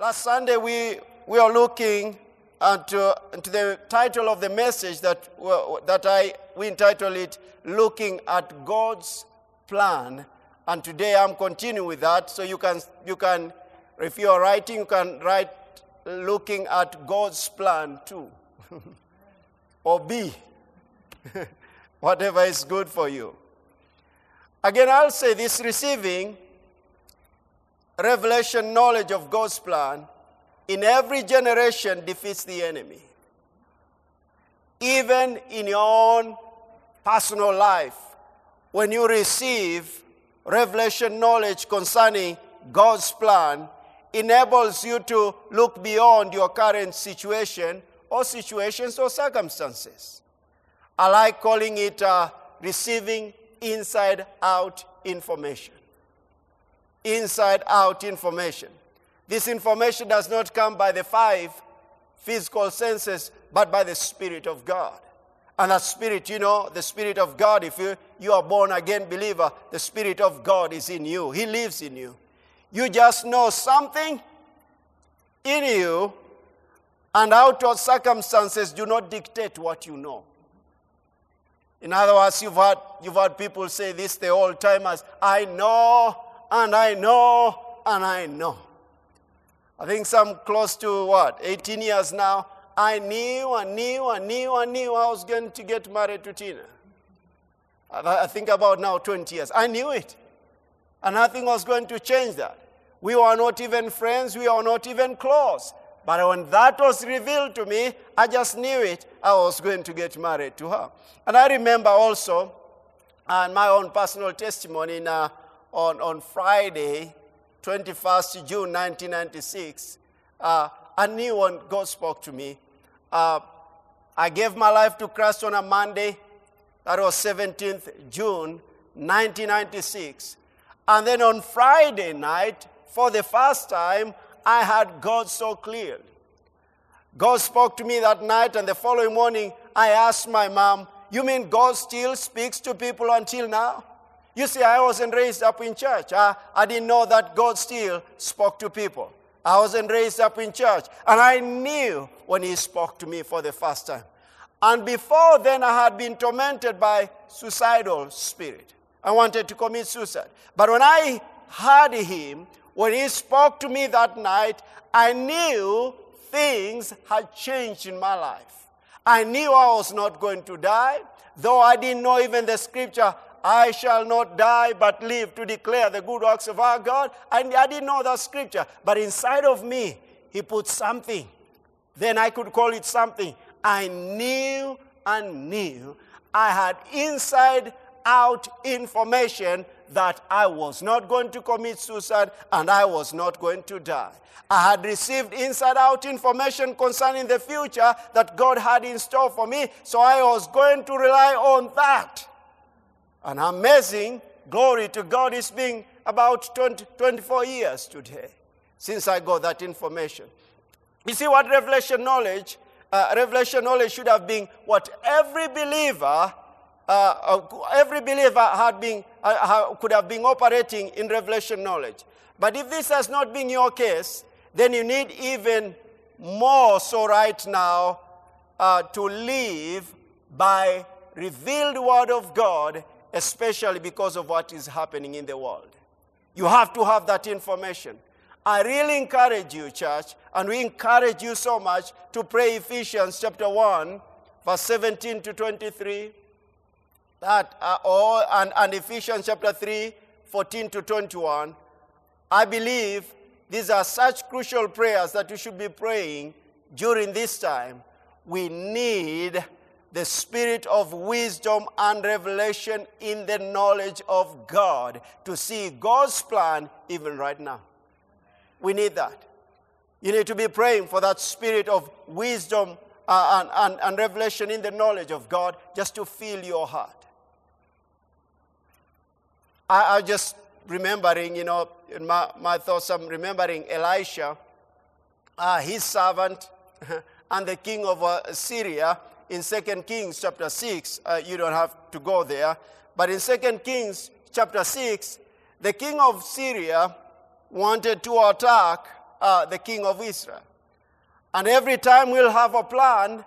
Last Sunday, we, we are looking uh, into the title of the message that, that I, we entitled it, Looking at God's Plan. And today I'm continuing with that. So you can, you can if you are writing, you can write looking at God's plan too. or B. Whatever is good for you. Again, I'll say this receiving revelation knowledge of God's plan in every generation defeats the enemy. Even in your own personal life, when you receive revelation knowledge concerning God's plan, enables you to look beyond your current situation or situations or circumstances. I like calling it uh, receiving inside out information inside out information. This information does not come by the five physical senses, but by the Spirit of God. And that Spirit, you know, the Spirit of God, if you, you are born again believer, the Spirit of God is in you. He lives in you. You just know something in you, and outward circumstances do not dictate what you know. In other words, you've heard, you've heard people say this the old timers I know and I know and I know. I think some close to what, 18 years now, I knew and knew and knew and knew I was going to get married to Tina. I think about now 20 years. I knew it. And nothing was going to change that. We were not even friends, we were not even close. But when that was revealed to me, I just knew it. I was going to get married to her. And I remember also, and my own personal testimony uh, on, on Friday, 21st June 1996, uh, I knew when God spoke to me. Uh, I gave my life to Christ on a Monday, that was 17th June 1996. And then on Friday night, for the first time, I had God so clearly. God spoke to me that night, and the following morning, I asked my mom, You mean God still speaks to people until now? You see, I wasn't raised up in church. I, I didn't know that God still spoke to people. I wasn't raised up in church. And I knew when He spoke to me for the first time. And before then, I had been tormented by suicidal spirit. I wanted to commit suicide. But when I heard Him, when He spoke to me that night, I knew things had changed in my life. I knew I was not going to die, though I didn't know even the scripture I shall not die but live to declare the good works of our God. And I didn't know that scripture, but inside of me, He put something. Then I could call it something. I knew and knew. I had inside out information that I was not going to commit suicide and I was not going to die. I had received inside out information concerning the future that God had in store for me, so I was going to rely on that. And amazing glory to God is being about 20, 24 years today since I got that information. You see what revelation knowledge, uh, revelation knowledge should have been what every believer, uh, uh, every believer had been, uh, could have been operating in revelation knowledge. But if this has not been your case, then you need even more so right now uh, to live by revealed word of God especially because of what is happening in the world. You have to have that information. I really encourage you, church, and we encourage you so much to pray Ephesians chapter 1, verse 17 to 23. That, uh, or, and, and Ephesians chapter 3, 14 to 21. I believe these are such crucial prayers that you should be praying during this time. We need the spirit of wisdom and revelation in the knowledge of God to see God's plan even right now. We need that. You need to be praying for that spirit of wisdom uh, and, and, and revelation in the knowledge of God just to fill your heart. I, I just remembering, you know, in my, my thoughts, I'm remembering Elisha, uh, his servant, and the king of uh, Syria in 2 Kings chapter 6. Uh, you don't have to go there. But in 2 Kings chapter 6, the king of Syria wanted to attack uh, the king of Israel. And every time we'll have a plan,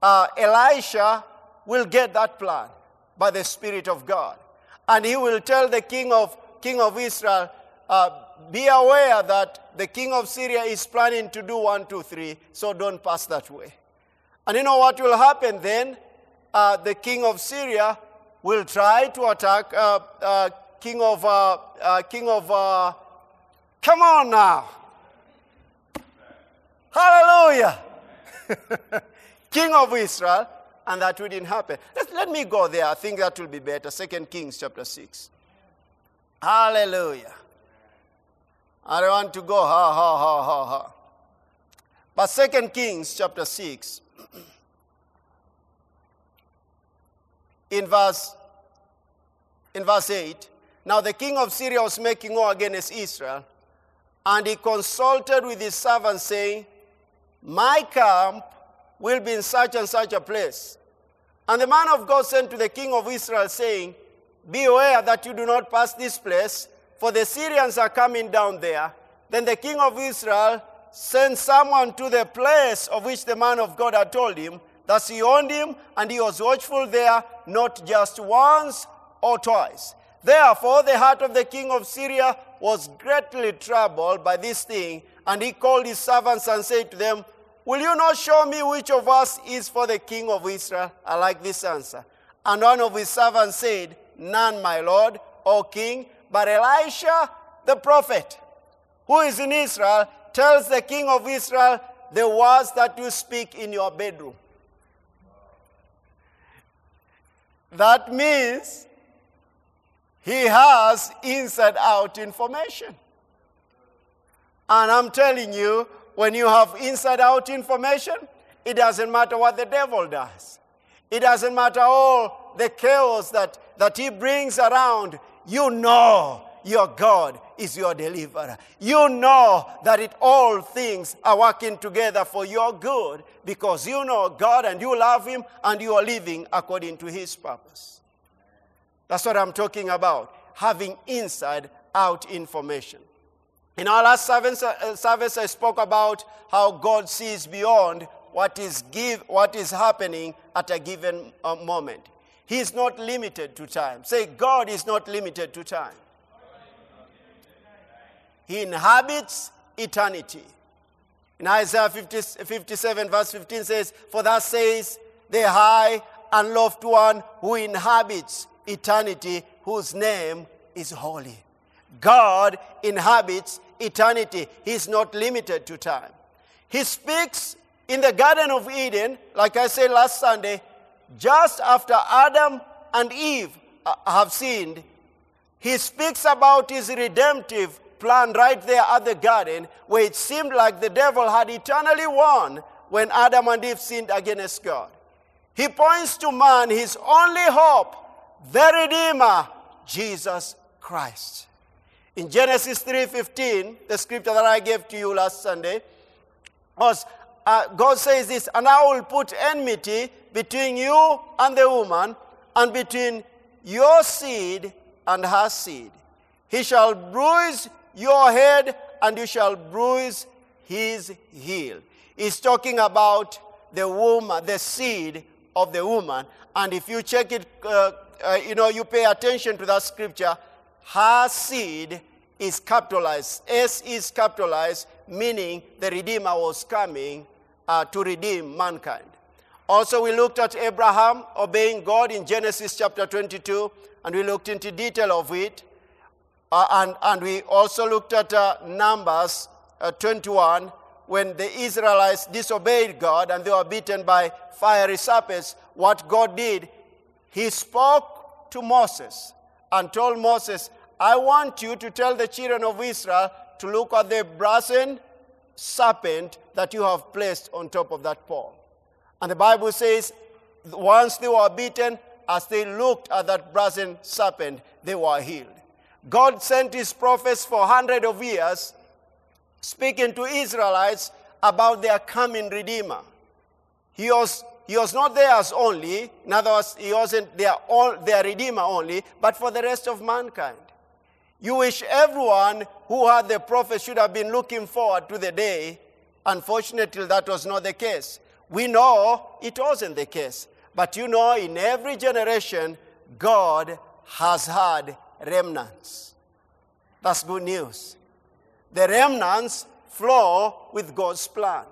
uh, Elisha will get that plan by the Spirit of God. And he will tell the king of, king of Israel, uh, be aware that the king of Syria is planning to do one, two, three, so don't pass that way. And you know what will happen then? Uh, the king of Syria will try to attack uh, uh king of, uh, uh, king of, come on now. Hallelujah. king of Israel, and that wouldn't happen. Let, let me go there. I think that will be better. Second Kings chapter 6. Hallelujah. I don't want to go ha ha ha ha ha. But Second Kings chapter 6, in verse, in verse 8, now the king of Syria was making war against Israel, and he consulted with his servants, saying, My camp will be in such and such a place. And the man of God sent to the king of Israel, saying, Beware that you do not pass this place, for the Syrians are coming down there. Then the king of Israel sent someone to the place of which the man of God had told him. Thus he owned him, and he was watchful there not just once or twice. Therefore, the heart of the king of Syria was greatly troubled by this thing, and he called his servants and said to them, Will you not show me which of us is for the king of Israel? I like this answer. And one of his servants said, None, my lord, O king, but Elisha the prophet, who is in Israel, tells the king of Israel the words that you speak in your bedroom. That means he has inside out information. And I'm telling you, when you have inside out information, it doesn't matter what the devil does. It doesn't matter all the chaos that, that he brings around. You know your God is your deliverer. You know that it all things are working together for your good because you know God and you love him and you are living according to his purpose. That's what I'm talking about. Having inside out information. In our last service, uh, service, I spoke about how God sees beyond what is, give, what is happening at a given uh, moment. He is not limited to time. Say, God is not limited to time. He inhabits eternity. In Isaiah 50, 57, verse 15 says, For thus says the high and loved one who inhabits eternity, whose name is holy. God inhabits eternity. He's not limited to time. He speaks in the Garden of Eden, like I said last Sunday, just after Adam and Eve uh, have sinned. He speaks about his redemptive plan right there at the garden, where it seemed like the devil had eternally won when Adam and Eve sinned against God. He points to man, his only hope, the Redeemer, Jesus Christ. In Genesis 3:15, the scripture that I gave to you last Sunday, was uh, God says this, and I will put enmity between you and the woman, and between your seed and her seed. He shall bruise your head, and you shall bruise his heel. He's talking about the woman, the seed of the woman. And if you check it, uh, uh, you know, you pay attention to that scripture, her seed is capitalized. S is capitalized, meaning the Redeemer was coming uh, to redeem mankind. Also, we looked at Abraham obeying God in Genesis chapter 22, and we looked into detail of it. Uh, and, and we also looked at uh, Numbers uh, 21, when the Israelites disobeyed God and they were beaten by fiery serpents. What God did, He spoke to Moses and told Moses, I want you to tell the children of Israel to look at the brazen serpent that you have placed on top of that pole. And the Bible says, once they were beaten, as they looked at that brazen serpent, they were healed. God sent his prophets for hundreds of years speaking to Israelites about their coming Redeemer. He was, he was not theirs only, in other words, he wasn't their, all, their Redeemer only, but for the rest of mankind. You wish everyone who had the prophet should have been looking forward to the day. Unfortunately, that was not the case. We know it wasn't the case. But you know, in every generation, God has had remnants. That's good news. The remnants flow with God's plan.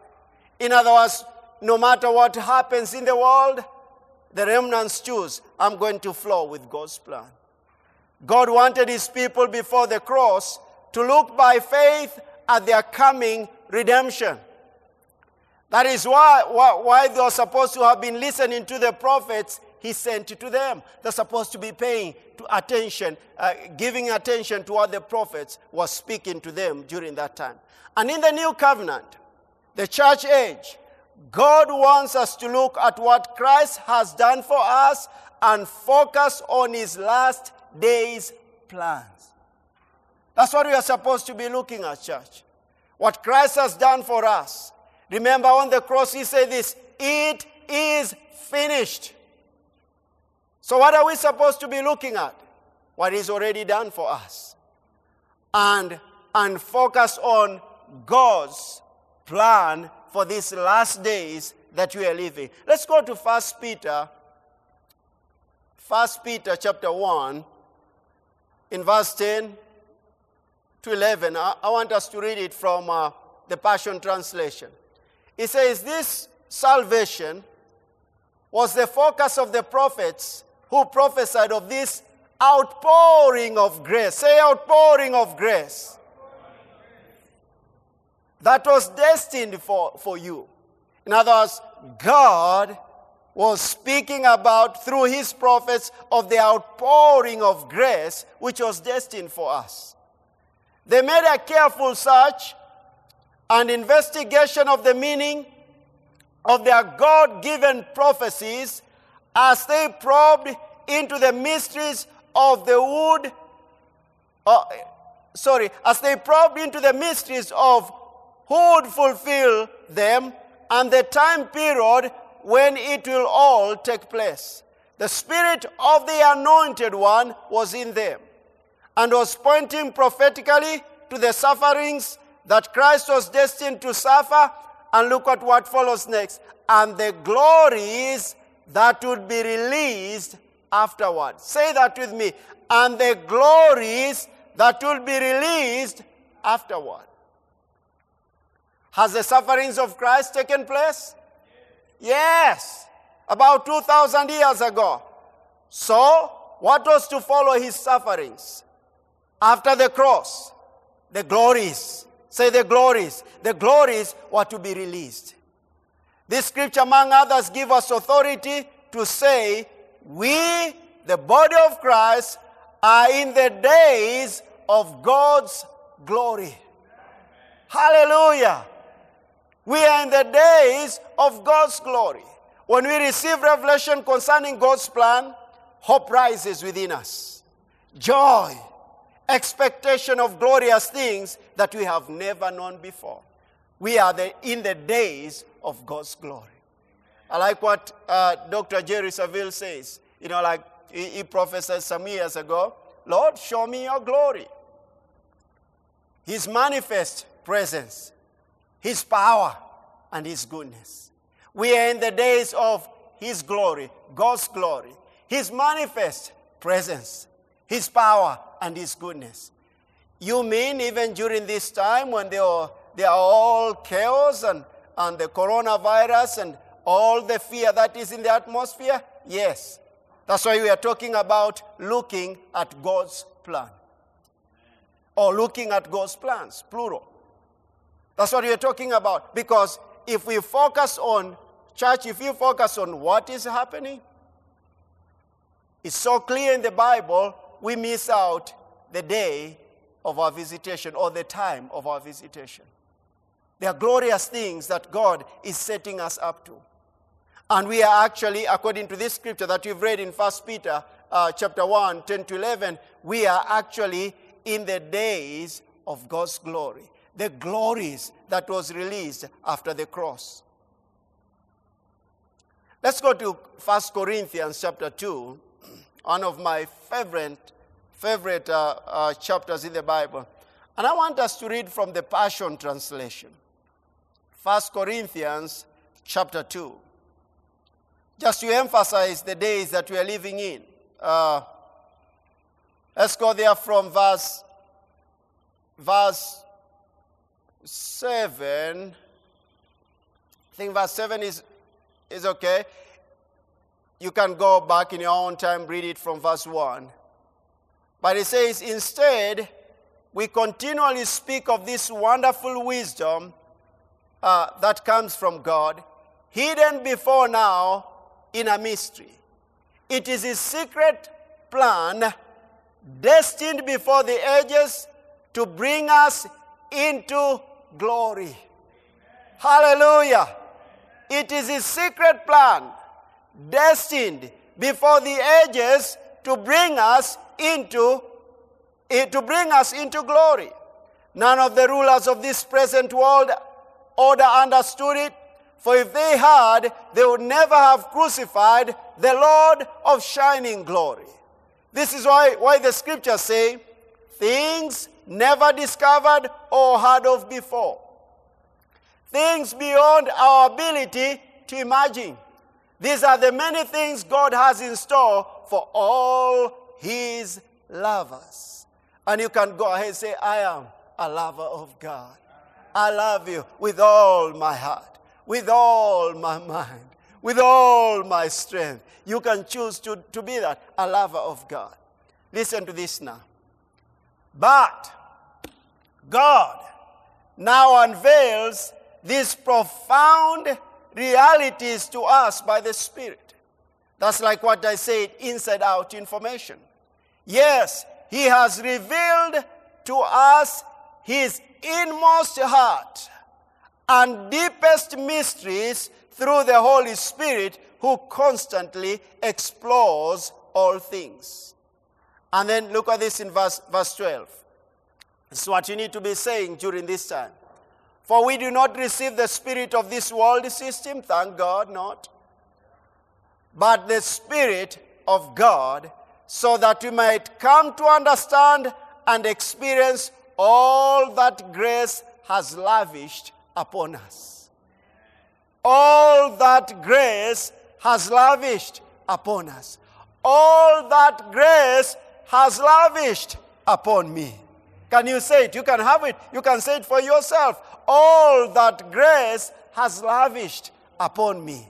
In other words, no matter what happens in the world, the remnants choose, I'm going to flow with God's plan. God wanted his people before the cross to look by faith at their coming redemption. That is why, why, why they are supposed to have been listening to the prophets he sent to them. They're supposed to be paying to attention, uh, giving attention to what the prophets were speaking to them during that time. And in the new covenant, the church age, God wants us to look at what Christ has done for us and focus on his last days plans. That's what we are supposed to be looking at, church. What Christ has done for us. Remember on the cross, he said this it is finished. So, what are we supposed to be looking at? What is already done for us. And, and focus on God's plan for these last days that we are living. Let's go to First Peter. First Peter chapter 1 in verse 10 to 11. I, I want us to read it from uh, the Passion Translation. It says, This salvation was the focus of the prophets who prophesied of this outpouring of grace. Say, outpouring of grace. That was destined for, for you. In other words, God was speaking about through his prophets of the outpouring of grace which was destined for us. They made a careful search and investigation of the meaning of their God given prophecies as they probed into the mysteries of the wood. Uh, sorry, as they probed into the mysteries of who would fulfill them and the time period when it will all take place. The Spirit of the Anointed One was in them and was pointing prophetically to the sufferings that Christ was destined to suffer. And look at what follows next. And the glories that would be released afterward. Say that with me. And the glories that will be released afterward. Has the sufferings of Christ taken place? Yes, about 2,000 years ago. So, what was to follow his sufferings? After the cross, the glories. Say the glories. The glories were to be released. This scripture, among others, give us authority to say, we, the body of Christ, are in the days of God's glory. Hallelujah. We are in the days of God's glory. When we receive revelation concerning God's plan, hope rises within us. Joy, expectation of glorious things that we have never known before. We are the, in the days of God's glory. I like what uh, Dr. Jerry Savelle says. You know, like he, he prophesied some years ago Lord, show me your glory. His manifest presence his power, and His goodness. We are in the days of His glory, God's glory, His manifest presence, His power, and His goodness. You mean even during this time when they are, they are all chaos and, and the coronavirus and all the fear that is in the atmosphere? Yes. That's why we are talking about looking at God's plan. Or looking at God's plans, plural. That's what we're talking about. Because if we focus on, church, if you focus on what is happening, it's so clear in the Bible, we miss out the day of our visitation or the time of our visitation. There are glorious things that God is setting us up to. And we are actually, according to this scripture that we've read in 1 Peter uh, chapter 1, 10 to 11, we are actually in the days of God's glory the glories that was released after the cross. Let's go to 1 Corinthians chapter 2, one of my favorite, favorite uh, uh, chapters in the Bible. And I want us to read from the Passion Translation. 1 Corinthians chapter 2. Just to emphasize the days that we are living in. Uh, let's go there from verse, verse 7. I think verse 7 is, is okay. You can go back in your own time, read it from verse 1. But it says, instead, we continually speak of this wonderful wisdom uh, that comes from God, hidden before now in a mystery. It is His secret plan, destined before the ages to bring us into glory. Hallelujah. It is His secret plan, destined before the ages to bring us into eh, to bring us into glory. None of the rulers of this present world order understood it, for if they had, they would never have crucified the Lord of shining glory. This is why, why the scriptures say, things never discovered or heard of before. Things beyond our ability to imagine. These are the many things God has in store for all his lovers. And you can go ahead and say, I am a lover of God. I love you with all my heart, with all my mind, with all my strength. You can choose to, to be that, a lover of God. Listen to this now. But God now unveils these profound realities to us by the Spirit. That's like what I said inside out information. Yes, He has revealed to us His inmost heart and deepest mysteries through the Holy Spirit who constantly explores all things. And then look at this in verse, verse 12. This is what you need to be saying during this time. For we do not receive the spirit of this world system, thank God not, but the spirit of God, so that we might come to understand and experience all that grace has lavished upon us. All that grace has lavished upon us. All that grace has lavished upon me. Can you say it? You can have it. You can say it for yourself. All that grace has lavished upon me.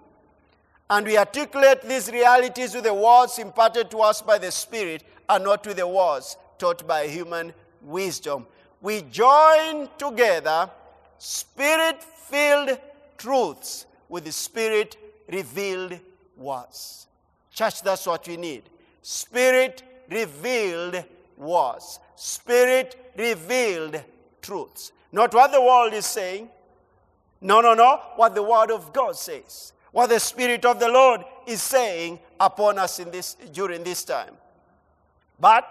And we articulate these realities with the words imparted to us by the Spirit and not with the words taught by human wisdom we join together spirit filled truths with the spirit revealed words. Church, that's what we need. Spirit revealed words. Spirit revealed truths. Not what the world is saying. No, no, no. What the Word of God says. What the Spirit of the Lord is saying upon us in this, during this time. But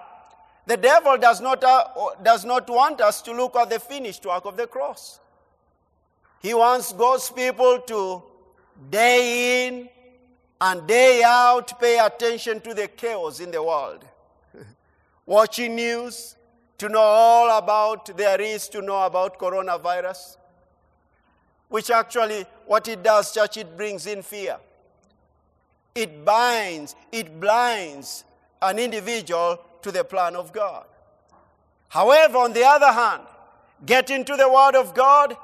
the devil does not, uh, does not want us to look at the finished work of the cross. He wants God's people to day in and day out pay attention to the chaos in the world. Watching news to know all about there is to know about coronavirus. Which actually, what it does, church, it brings in fear. It binds, it blinds an individual to the plan of God. However, on the other hand, get into the Word of God,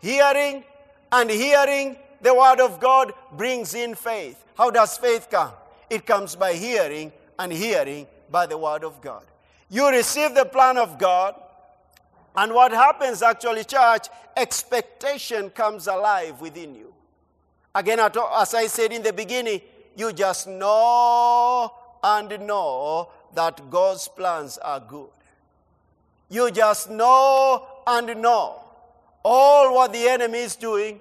hearing, and hearing the Word of God brings in faith. How does faith come? It comes by hearing, and hearing by the Word of God. You receive the plan of God, and what happens actually, church, expectation comes alive within you. Again, as I said in the beginning, you just know and know that God's plans are good. You just know and know all what the enemy is doing,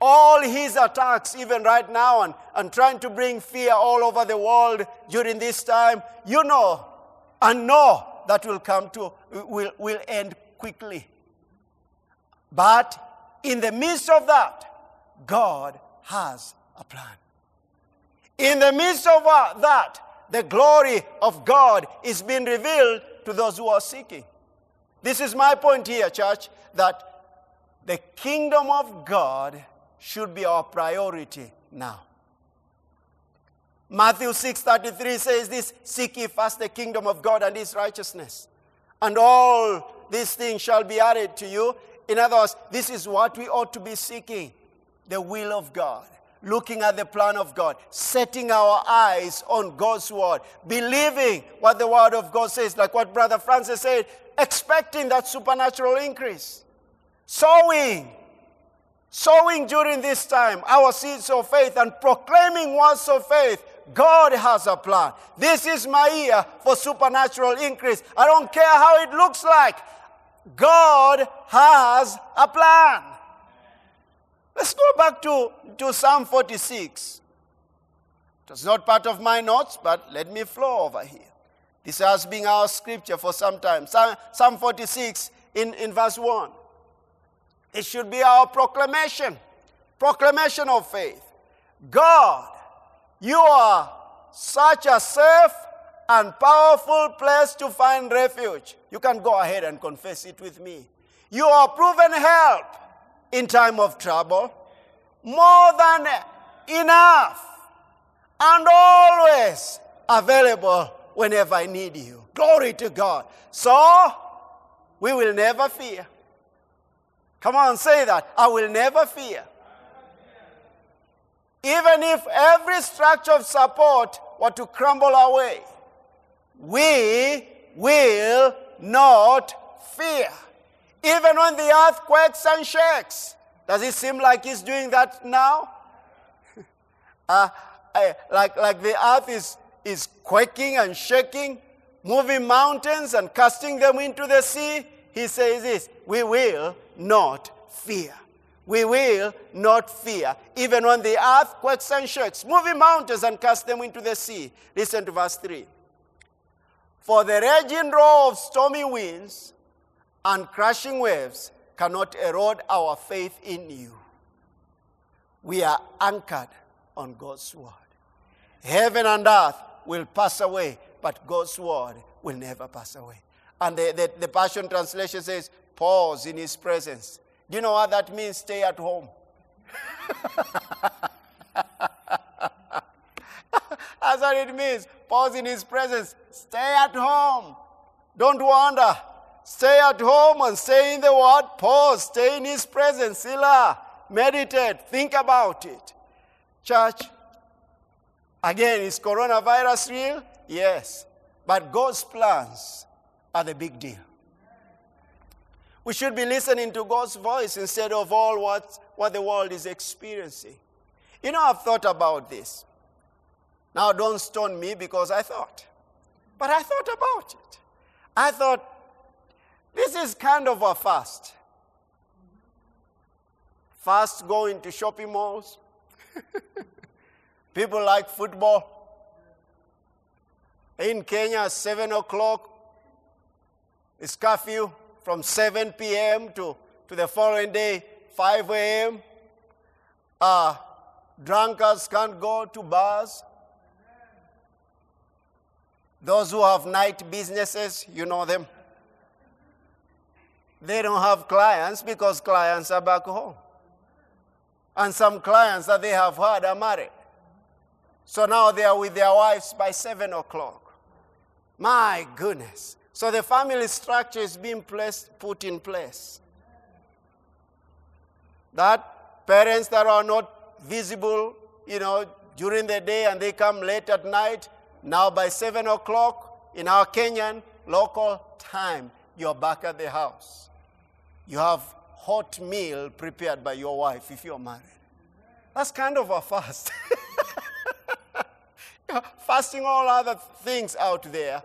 all his attacks, even right now, and, and trying to bring fear all over the world during this time. You know and know that will come to, will, will end quickly. But in the midst of that, God has a plan. In the midst of that, the glory of God is being revealed to those who are seeking. This is my point here, church, that the kingdom of God should be our priority now. Matthew 6:33 says this, seek ye first the kingdom of God and his righteousness, and all these things shall be added to you. In other words, this is what we ought to be seeking, the will of God looking at the plan of God, setting our eyes on God's word, believing what the word of God says, like what Brother Francis said, expecting that supernatural increase. Sowing, sowing during this time our seeds of faith and proclaiming words of faith. God has a plan. This is my year for supernatural increase. I don't care how it looks like. God has a plan. Let's go back to, to Psalm 46. It was not part of my notes, but let me flow over here. This has been our scripture for some time. Psalm, Psalm 46 in, in verse 1. It should be our proclamation, proclamation of faith. God, you are such a safe and powerful place to find refuge. You can go ahead and confess it with me. You are proven help in time of trouble, more than enough, and always available whenever I need you. Glory to God. So, we will never fear. Come on, say that. I will never fear. Even if every structure of support were to crumble away, we will not fear. Even when the earth quakes and shakes. Does it seem like he's doing that now? uh, I, like, like the earth is, is quaking and shaking, moving mountains and casting them into the sea. He says this We will not fear. We will not fear, even when the earth quakes and shakes, moving mountains and cast them into the sea. Listen to verse 3. For the raging roar of stormy winds and crashing waves cannot erode our faith in you. We are anchored on God's word. Heaven and earth will pass away, but God's word will never pass away. And the, the, the Passion Translation says, pause in his presence. Do you know what that means? Stay at home. That's what it means. Pause in his presence. Stay at home. Don't wander. Stay at home and stay in the word. Pause. Stay in his presence. Selah. Meditate. Think about it. Church, again, is coronavirus real? Yes. But God's plans are the big deal. We should be listening to God's voice instead of all what, what the world is experiencing. You know, I've thought about this. Now, don't stone me because I thought. But I thought about it. I thought, this is kind of a fast. Fast going to shopping malls. People like football. In Kenya, 7 o'clock is curfew from 7 p.m. to, to the following day, 5 a.m. Uh, drunkards can't go to bars. Those who have night businesses, you know them. They don't have clients because clients are back home. And some clients that they have had are married. So now they are with their wives by 7 o'clock. My goodness. So the family structure is being placed, put in place. That parents that are not visible, you know, during the day and they come late at night, now by 7 o'clock in our Kenyan local time, you're back at the house. You have hot meal prepared by your wife if you're married. That's kind of a fast. Fasting all other things out there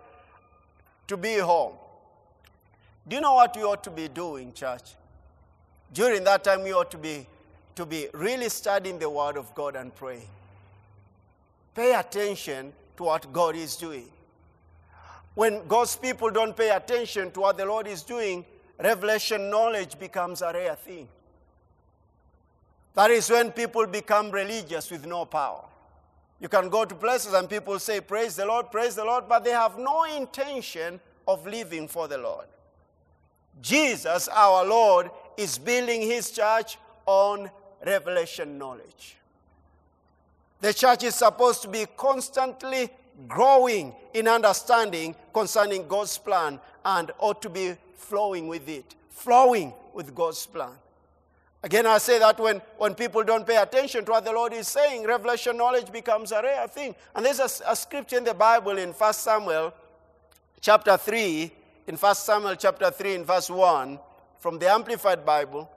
to be home. Do you know what you ought to be doing, church? During that time, you ought to be, to be really studying the Word of God and praying. Pay attention to what God is doing. When God's people don't pay attention to what the Lord is doing, revelation knowledge becomes a rare thing. That is when people become religious with no power. You can go to places and people say, Praise the Lord, praise the Lord, but they have no intention of living for the Lord. Jesus, our Lord, is building his church on revelation knowledge. The church is supposed to be constantly growing in understanding concerning God's plan and ought to be flowing with it, flowing with God's plan. Again, I say that when, when people don't pay attention to what the Lord is saying, revelation knowledge becomes a rare thing. And there's a, a scripture in the Bible in 1 Samuel chapter 3, in 1 Samuel chapter 3, in verse 1, from the Amplified Bible.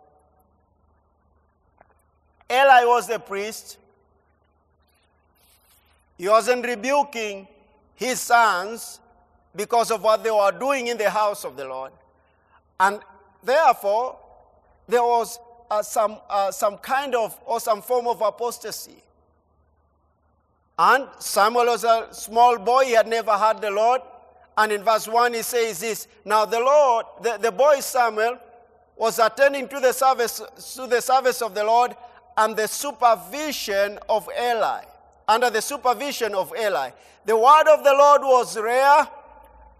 Eli was the priest. He wasn't rebuking his sons because of what they were doing in the house of the Lord. And therefore, there was uh, some, uh, some kind of, or some form of apostasy. And Samuel was a small boy, he had never heard the Lord. And in verse 1, he says this Now the Lord, the, the boy Samuel, was attending to the service to the service of the Lord and the supervision of Eli. Under the supervision of Eli. The word of the Lord was rare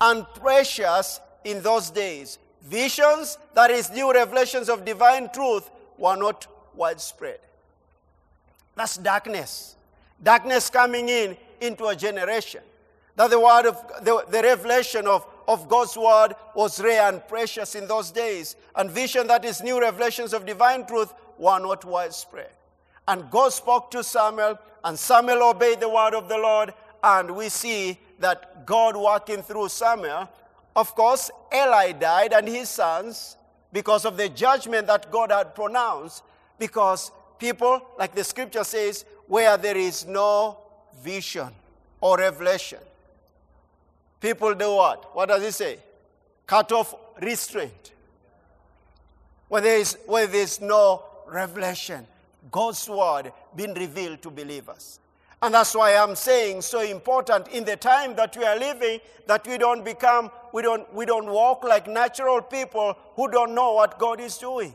and precious in those days. Visions, that is, new revelations of divine truth, were not widespread. That's darkness. Darkness coming in into a generation. That the word of the, the revelation of, of God's word was rare and precious in those days. And vision, that is, new revelations of divine truth, were not widespread. And God spoke to Samuel, and Samuel obeyed the word of the Lord, and we see that God working through Samuel. Of course, Eli died and his sons because of the judgment that God had pronounced. Because people, like the scripture says, where there is no vision or revelation, people do what? What does it say? Cut off restraint. Where there is, where there is no revelation, God's word being revealed to believers. And that's why I'm saying so important in the time that we are living that we don't become, we don't, we don't walk like natural people who don't know what God is doing.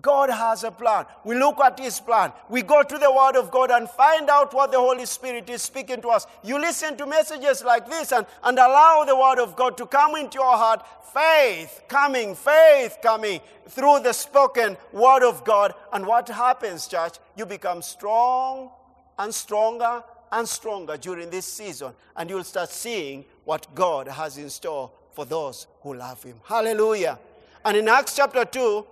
God has a plan. We look at His plan. We go to the Word of God and find out what the Holy Spirit is speaking to us. You listen to messages like this and, and allow the Word of God to come into your heart. Faith coming, faith coming through the spoken Word of God. And what happens, church? You become strong and stronger and stronger during this season, and you'll start seeing what God has in store for those who love Him. Hallelujah. And in Acts chapter 2,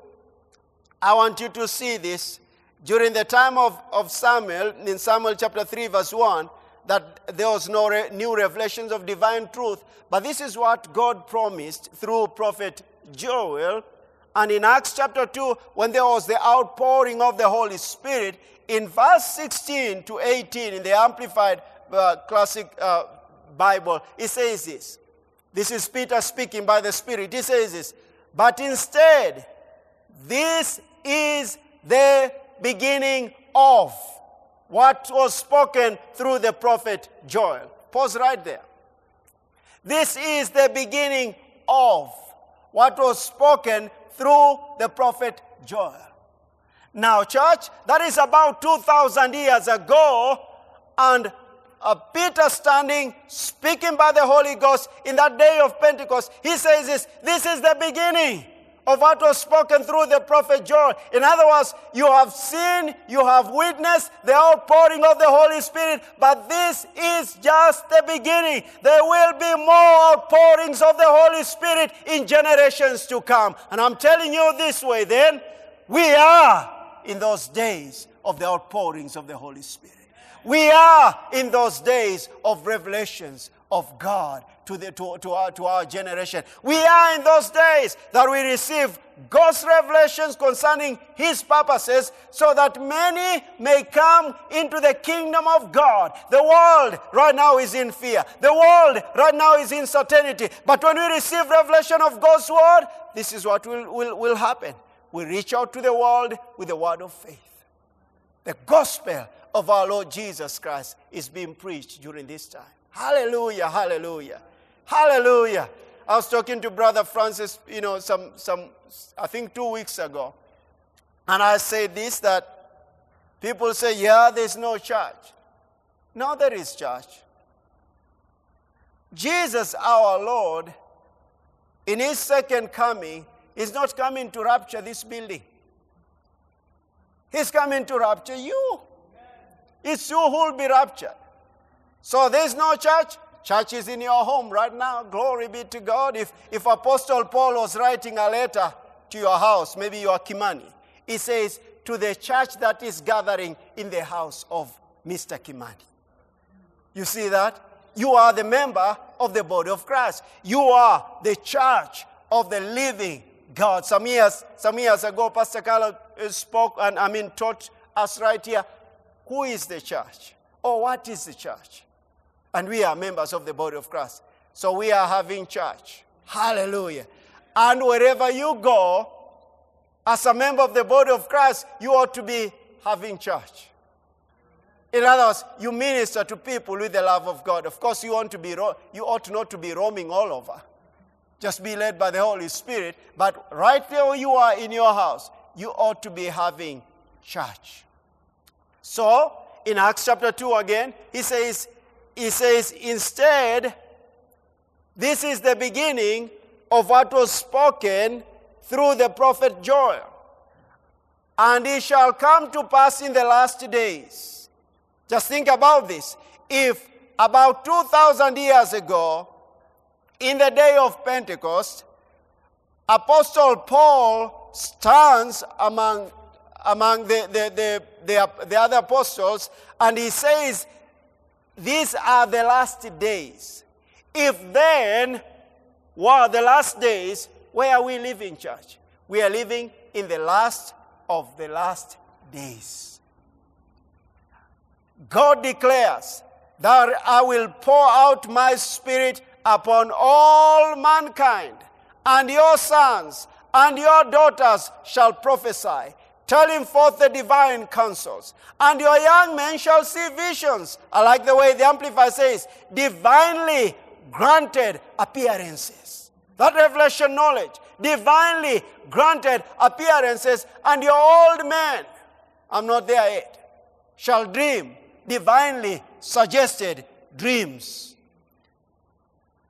I want you to see this. During the time of, of Samuel, in Samuel chapter 3, verse 1, that there was no re- new revelations of divine truth. But this is what God promised through prophet Joel. And in Acts chapter 2, when there was the outpouring of the Holy Spirit, in verse 16 to 18 in the Amplified uh, Classic uh, Bible, it says this. This is Peter speaking by the Spirit. He says this. But instead, this is the beginning of what was spoken through the prophet Joel. Pause right there. This is the beginning of what was spoken through the prophet Joel. Now, church, that is about 2,000 years ago, and uh, Peter standing, speaking by the Holy Ghost in that day of Pentecost, he says this, this is the beginning of what was spoken through the prophet Joel. In other words, you have seen, you have witnessed the outpouring of the Holy Spirit, but this is just the beginning. There will be more outpourings of the Holy Spirit in generations to come. And I'm telling you this way then, we are in those days of the outpourings of the Holy Spirit. We are in those days of revelations of God to, the, to, to, our, to our generation. We are in those days that we receive God's revelations concerning His purposes so that many may come into the kingdom of God. The world right now is in fear. The world right now is in certainty. But when we receive revelation of God's word, this is what will, will, will happen. We reach out to the world with the word of faith. The gospel of our Lord Jesus Christ is being preached during this time. Hallelujah, hallelujah, hallelujah. I was talking to Brother Francis, you know, some, some, I think two weeks ago. And I said this that people say, yeah, there's no church. Now there is church. Jesus, our Lord, in his second coming, is not coming to rapture this building. He's coming to rapture you. It's you who will be raptured. So there's no church. Church is in your home right now. Glory be to God. If, if Apostle Paul was writing a letter to your house, maybe you are Kimani, he says, To the church that is gathering in the house of Mr. Kimani. You see that? You are the member of the body of Christ. You are the church of the living God. Some years, some years ago, Pastor Carla uh, spoke and I mean taught us right here. Who is the church? Or what is the church? And we are members of the body of Christ. So we are having church. Hallelujah. And wherever you go, as a member of the body of Christ, you ought to be having church. In other words, you minister to people with the love of God. Of course, you want to be you ought not to be roaming all over. Just be led by the Holy Spirit. But right there where you are in your house, you ought to be having church. So, in Acts chapter 2 again, he says, he says, instead, this is the beginning of what was spoken through the prophet Joel. And it shall come to pass in the last days just think about this. If about 2,000 years ago, in the day of Pentecost, Apostle Paul stands among, among the, the, the, the, the other apostles and he says, These are the last days. If then were the last days, where are we living, church? We are living in the last of the last days. God declares that I will pour out my spirit upon all mankind, and your sons and your daughters shall prophesy, telling forth the divine counsels, and your young men shall see visions. I like the way the Amplified says, divinely granted appearances. That revelation knowledge, divinely granted appearances, and your old men, I'm not there yet, shall dream divinely suggested dreams.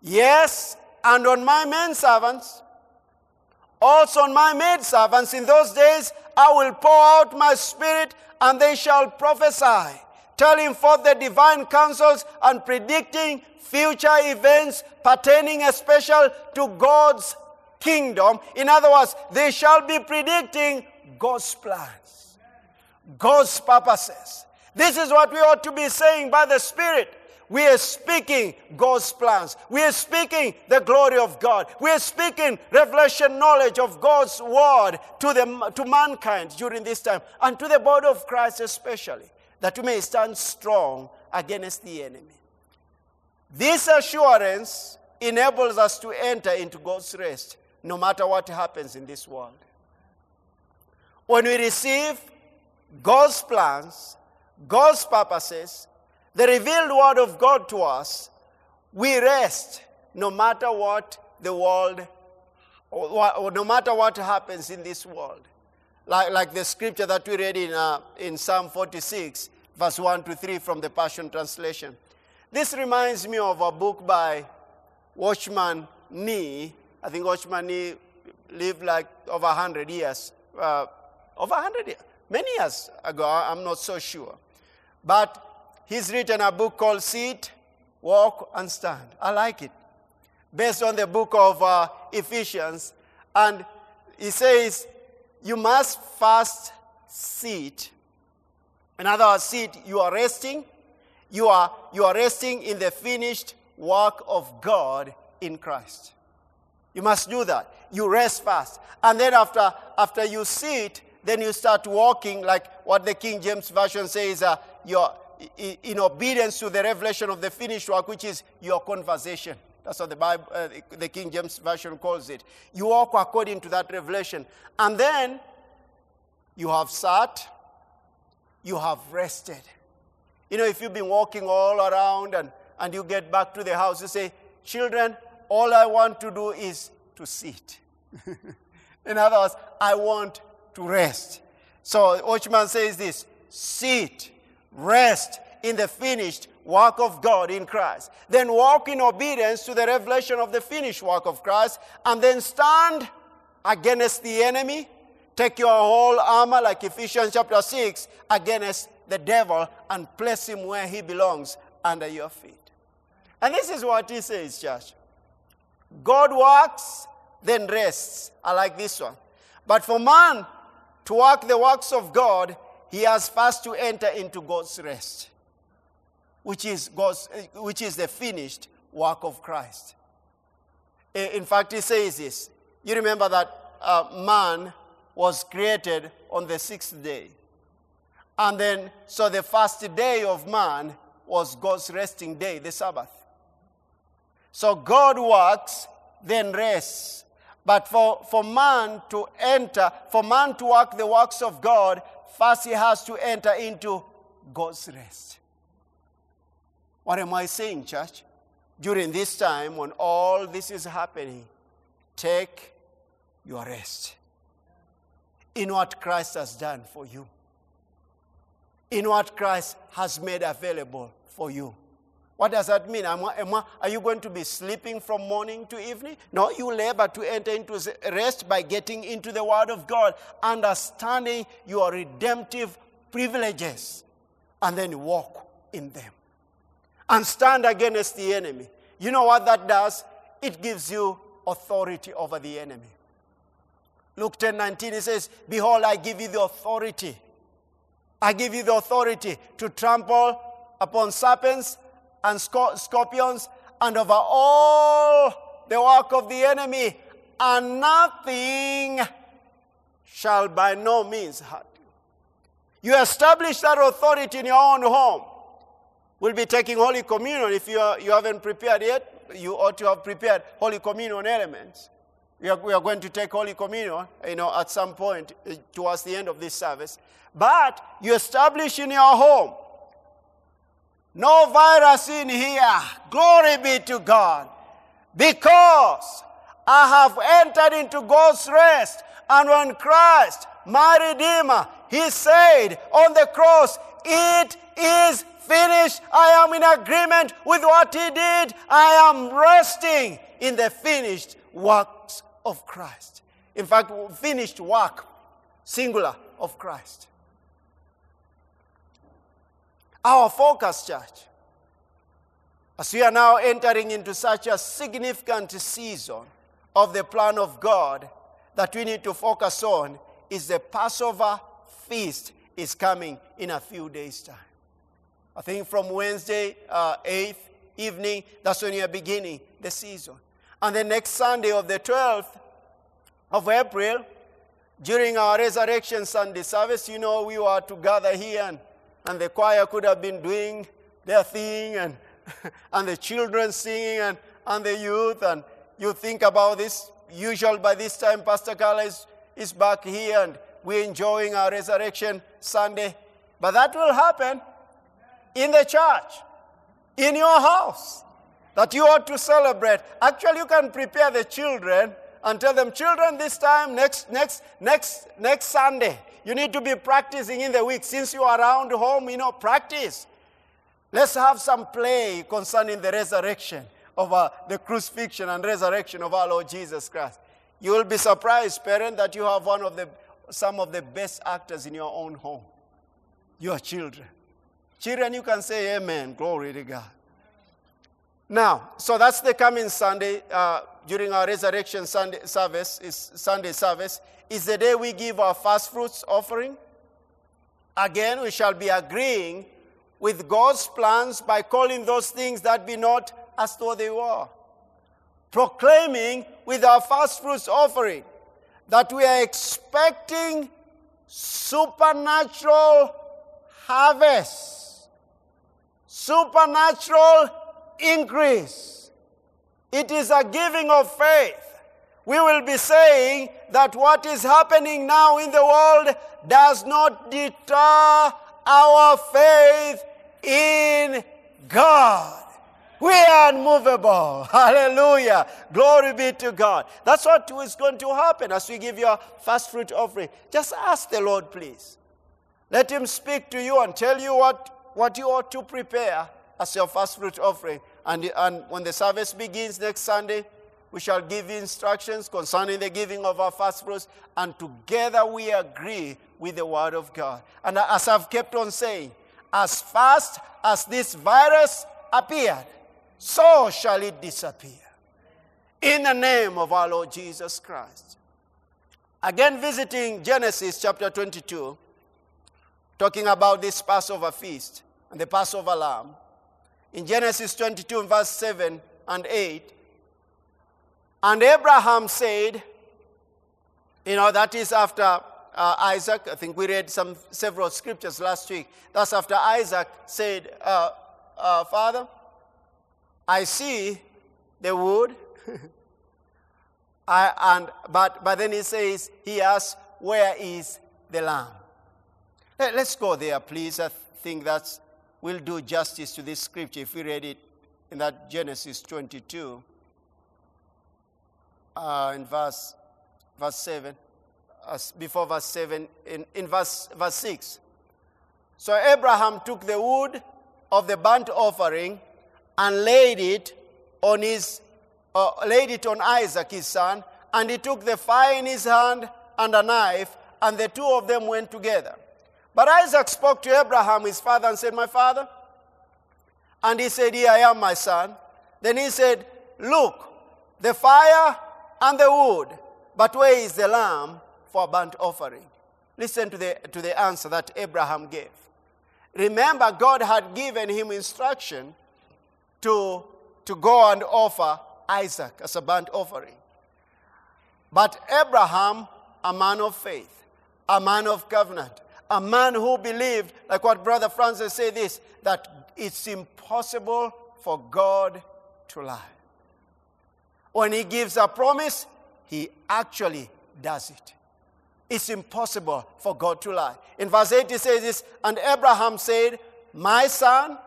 Yes, and on my men servants, also on my maid servants in those days, I will pour out my spirit, and they shall prophesy, telling forth the divine counsels and predicting future events pertaining especially to God's kingdom. In other words, they shall be predicting God's plans, God's purposes. This is what we ought to be saying by the Spirit. We are speaking God's plans. We are speaking the glory of God. We are speaking revelation knowledge of God's word to, the, to mankind during this time and to the body of Christ especially, that we may stand strong against the enemy. This assurance enables us to enter into God's rest no matter what happens in this world. When we receive God's plans, God's purposes, the revealed word of God to us, we rest no matter what the world, or, no matter what happens in this world. Like, like the scripture that we read in, uh, in Psalm 46, verse 1 to 3 from the Passion Translation. This reminds me of a book by Watchman Nee. I think Watchman Nee lived like over 100 years. Uh, over 100 years. Many years ago, I'm not so sure. But he's written a book called Sit, Walk, and Stand. I like it. Based on the book of uh, Ephesians. And he says, You must first sit. In other words, sit, you are resting. You are, you are resting in the finished work of God in Christ. You must do that. You rest first. And then after, after you sit, then you start walking like what the King James Version says, uh, your, in obedience to the revelation of the finished work, which is your conversation. That's what the Bible, uh, the King James Version calls it. You walk according to that revelation. And then you have sat, you have rested. You know, if you've been walking all around and, and you get back to the house, you say, Children, all I want to do is to sit. In other words, I want to rest. So Watchman says this sit, rest in the finished work of God in Christ. Then walk in obedience to the revelation of the finished work of Christ, and then stand against the enemy. Take your whole armor, like Ephesians chapter 6, against the devil and place him where he belongs under your feet. And this is what he says, church. God works, then rests. I like this one. But for man to work the works of God, he has first to enter into God's rest, which is, God's, which is the finished work of Christ. In fact, he says this. You remember that uh, man was created on the sixth day. And then, so the first day of man was God's resting day, the Sabbath. So God works, then rests. But for, for man to enter, for man to work the works of God, first he has to enter into God's rest. What am I saying, church? During this time when all this is happening, take your rest in what Christ has done for you, in what Christ has made available for you. What does that mean? Am am are you going to be sleeping from morning to evening? No, you labor to enter into rest by getting into the Word of God, understanding your redemptive privileges, and then walk in them. And stand against the enemy. You know what that does? It gives you authority over the enemy. Luke 10 19, it says, Behold, I give you the authority. I give you the authority to trample upon serpents and scorpions and over all the work of the enemy, and nothing shall by no means hurt you. You establish that authority in your own home. We'll be taking Holy Communion. If you, are, you haven't prepared yet, you ought to have prepared Holy Communion elements. We are, we are going to take Holy Communion, you know, at some point uh, towards the end of this service. But you establish in your home no virus in here. Glory be to God. Because I have entered into God's rest. And when Christ, my Redeemer, He said on the cross, It is finished. I am in agreement with what He did. I am resting in the finished works of Christ. In fact, finished work, singular, of Christ. Our focus, church, as we are now entering into such a significant season of the plan of God that we need to focus on, is the Passover feast is coming in a few days' time. I think from Wednesday, uh, 8th evening, that's when you are beginning the season. And the next Sunday of the 12th of April, during our Resurrection Sunday service, you know, we were to gather here and and the choir could have been doing their thing and, and the children singing and, and the youth. And you think about this, usual by this time, Pastor Carla is, is back here and we're enjoying our resurrection Sunday. But that will happen in the church, in your house, that you ought to celebrate. Actually, you can prepare the children and tell them, children, this time, next, next, next, next Sunday, you need to be practicing in the week. Since you are around home, you know, practice. Let's have some play concerning the resurrection of uh, the crucifixion and resurrection of our Lord Jesus Christ. You will be surprised, parent, that you have one of the some of the best actors in your own home. Your children. Children, you can say amen. Glory to God. Now, so that's the coming Sunday uh, during our resurrection Sunday service. Is Sunday service is the day we give our first fruits offering. Again, we shall be agreeing with God's plans by calling those things that be not as though they were. Proclaiming with our first fruits offering that we are expecting supernatural harvest, supernatural increase. It is a giving of faith. We will be saying that what is happening now in the world does not deter our faith in God. We are unmovable. Hallelujah. Glory be to God. That's what is going to happen as we give your first fruit offering. Just ask the Lord, please. Let Him speak to you and tell you what what you ought to prepare as your first fruit offering. And, and when the service begins next Sunday, we shall give instructions concerning the giving of our first fruits, and together we agree with the word of God. And as I've kept on saying, as fast as this virus appeared, so shall it disappear. In the name of our Lord Jesus Christ. Again, visiting Genesis chapter 22, talking about this Passover feast and the Passover lamb. In Genesis 22, verse 7 and 8, and Abraham said, you know, that is after uh, Isaac. I think we read some several scriptures last week. That's after Isaac said, uh, uh, Father, I see the wood. I, and, but, but then he says, he asks, where is the lamb? Let, us go there, please. I think that will do justice to this scripture if we read it in that Genesis 22 uh, in verse, verse 7, uh, before verse 7, in, in verse, verse 6. So Abraham took the wood of the burnt offering and laid it on his, uh, laid it on Isaac his son, and he took the fire in his hand and a knife, and the two of them went together. But Isaac spoke to Abraham his father and said, My father. And he said, Here I am, my son. Then he said, Look, the fire and the wood, but where is the lamb for burnt offering? Listen to the, to the answer that Abraham gave. Remember, God had given him instruction to, to go and offer Isaac as a burnt offering. But Abraham, a man of faith, a man of covenant, a man who believed, like what Brother Francis said this, that it's impossible for God to lie. When he gives a promise, he actually does it. It's impossible for God to lie. In verse 8, he says this And Abraham said, My son,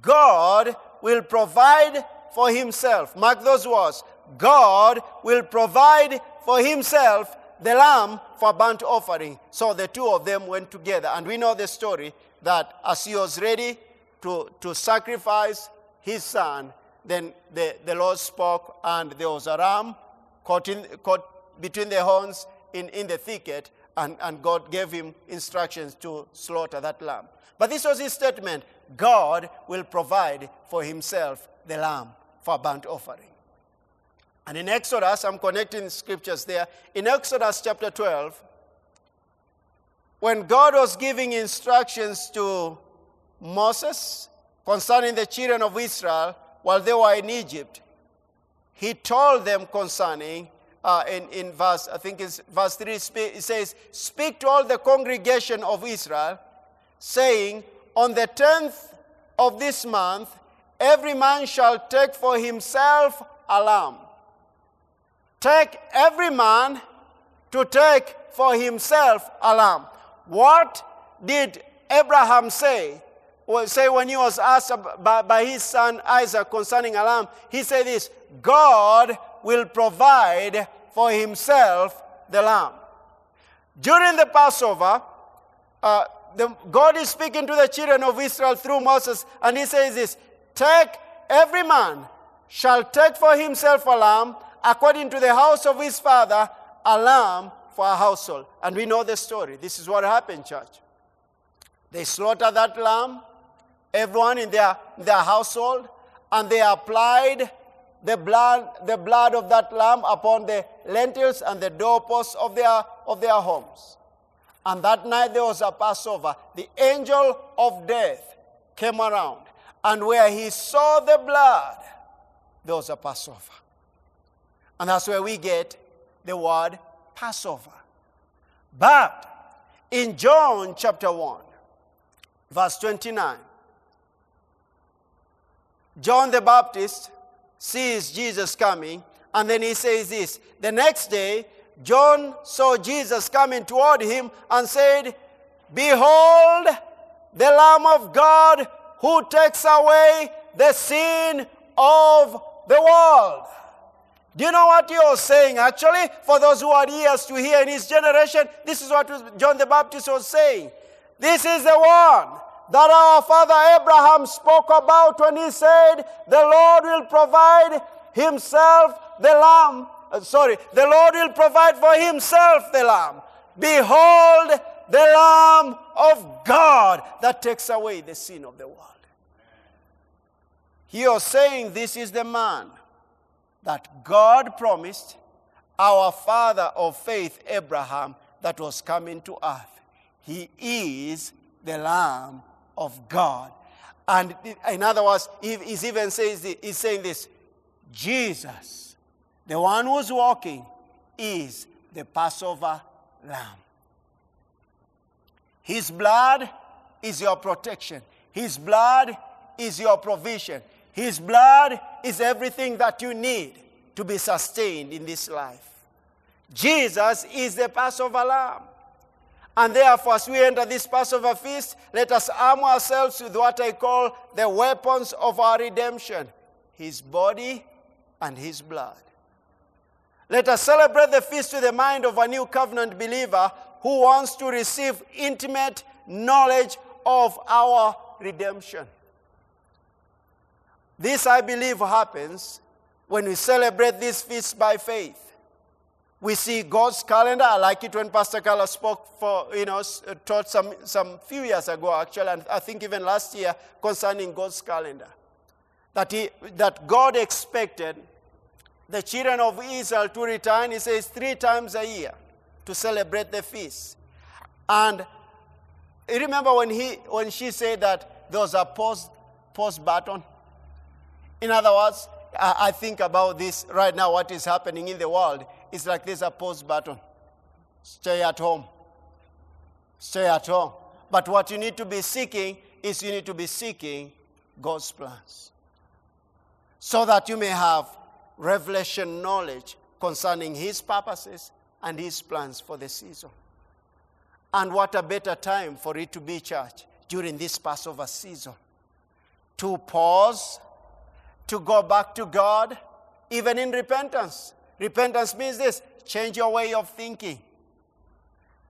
God will provide for himself. Mark those words. God will provide for himself the lamb for burnt offering. So the two of them went together. And we know the story that as he was ready to, to sacrifice his son, then the, the Lord spoke, and there was a ram caught, in, caught between the horns in, in the thicket, and, and God gave him instructions to slaughter that lamb. But this was his statement God will provide for himself the lamb for burnt offering. And in Exodus, I'm connecting scriptures there. In Exodus chapter 12, when God was giving instructions to Moses concerning the children of Israel, while they were in Egypt, he told them concerning, uh, in, in verse, I think it's verse 3, it says, Speak to all the congregation of Israel, saying, On the 10th of this month, every man shall take for himself a lamb. Take every man to take for himself a lamb. What did Abraham say? Say when he was asked by, by his son Isaac concerning a lamb, he said this God will provide for himself the lamb. During the Passover, uh, the, God is speaking to the children of Israel through Moses, and he says this Take every man shall take for himself a lamb according to the house of his father, a lamb for a household. And we know the story. This is what happened, church. They slaughtered that lamb everyone in their, their household, and they applied the blood, the blood of that lamb upon the lintels and the doorposts of their, of their homes. And that night there was a Passover. The angel of death came around, and where he saw the blood, there was a Passover. And that's where we get the word Passover. But in John chapter 1, verse 29, John the Baptist sees Jesus coming, and then he says this The next day, John saw Jesus coming toward him and said, Behold, the Lamb of God who takes away the sin of the world. Do you know what was saying actually? For those who are ears to hear in his generation, this is what John the Baptist was saying. This is the one that our father Abraham spoke about when he said, The Lord will provide himself the lamb. Uh, sorry, the Lord will provide for himself the lamb. Behold, the Lamb of God that takes away the sin of the world. He was saying, This is the man that God promised our father of faith, Abraham, that was coming to earth. He is the Lamb of God. And in other words, he's even says he's saying this Jesus, the one who's walking, is the Passover lamb. His blood is your protection. His blood is your provision. His blood is everything that you need to be sustained in this life. Jesus is the Passover lamb. And therefore, as we enter this Passover feast, let us arm ourselves with what I call the weapons of our redemption His body and His blood. Let us celebrate the feast with the mind of a new covenant believer who wants to receive intimate knowledge of our redemption. This, I believe, happens when we celebrate this feast by faith. We see God's calendar. I like it when Pastor Carla spoke for, you know, taught some, some few years ago, actually, and I think even last year concerning God's calendar. That, he, that God expected the children of Israel to return, he says, three times a year to celebrate the feast. And remember when, he, when she said that there was a pause, pause button? In other words, I, I think about this right now, what is happening in the world. It's like there's a pause button. Stay at home. Stay at home. But what you need to be seeking is you need to be seeking God's plans. So that you may have revelation knowledge concerning His purposes and His plans for the season. And what a better time for it to be, church, during this Passover season. To pause, to go back to God, even in repentance. Repentance means this change your way of thinking.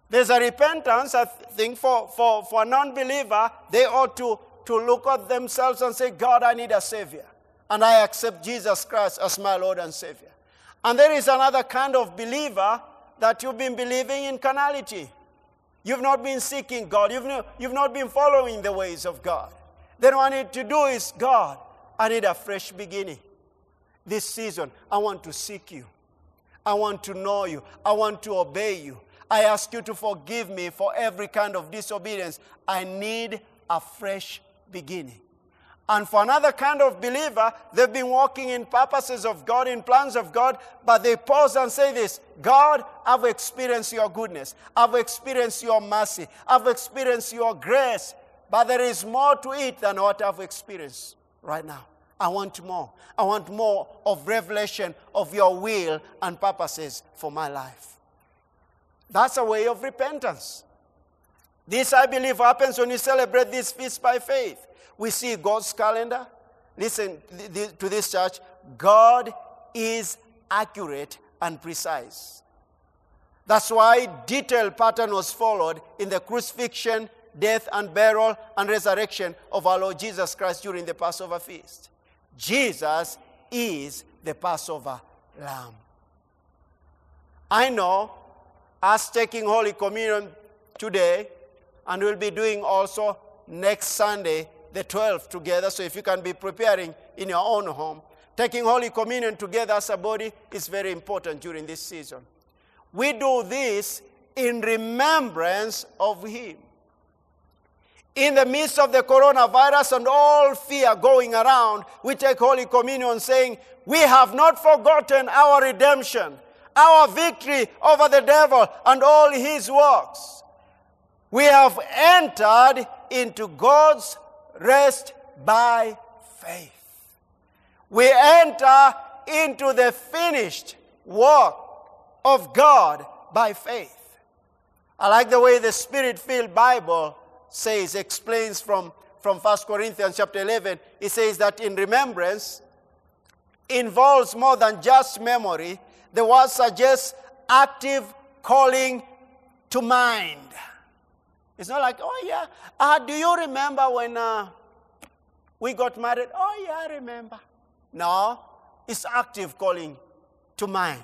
There's a repentance, I think, for, for, for a non believer, they ought to, to look at themselves and say, God, I need a Savior. And I accept Jesus Christ as my Lord and Savior. And there is another kind of believer that you've been believing in carnality. You've not been seeking God. You've, no, you've not been following the ways of God. Then what I need to do is, God, I need a fresh beginning. This season, I want to seek you. I want to know you. I want to obey you. I ask you to forgive me for every kind of disobedience. I need a fresh beginning. And for another kind of believer, they've been walking in purposes of God, in plans of God, but they pause and say this God, I've experienced your goodness. I've experienced your mercy. I've experienced your grace. But there is more to it than what I've experienced right now. I want more. I want more of revelation of your will and purposes for my life. That's a way of repentance. This, I believe, happens when you celebrate this feast by faith. We see God's calendar. Listen to this church. God is accurate and precise. That's why detailed pattern was followed in the crucifixion, death and burial and resurrection of our Lord Jesus Christ during the Passover feast. Jesus is the Passover lamb. I know us taking Holy Communion today, and we'll be doing also next Sunday, the 12th together. So if you can be preparing in your own home, taking Holy Communion together as a body is very important during this season. We do this in remembrance of Him. In the midst of the coronavirus and all fear going around, we take Holy Communion saying, We have not forgotten our redemption, our victory over the devil and all his works. We have entered into God's rest by faith. We enter into the finished work of God by faith. I like the way the Spirit filled Bible says, explains from, from 1 Corinthians chapter 11. It says that in remembrance involves more than just memory. The word suggests active calling to mind. It's not like, oh, yeah. Uh, do you remember when uh, we got married? Oh, yeah, I remember. No, it's active calling to mind.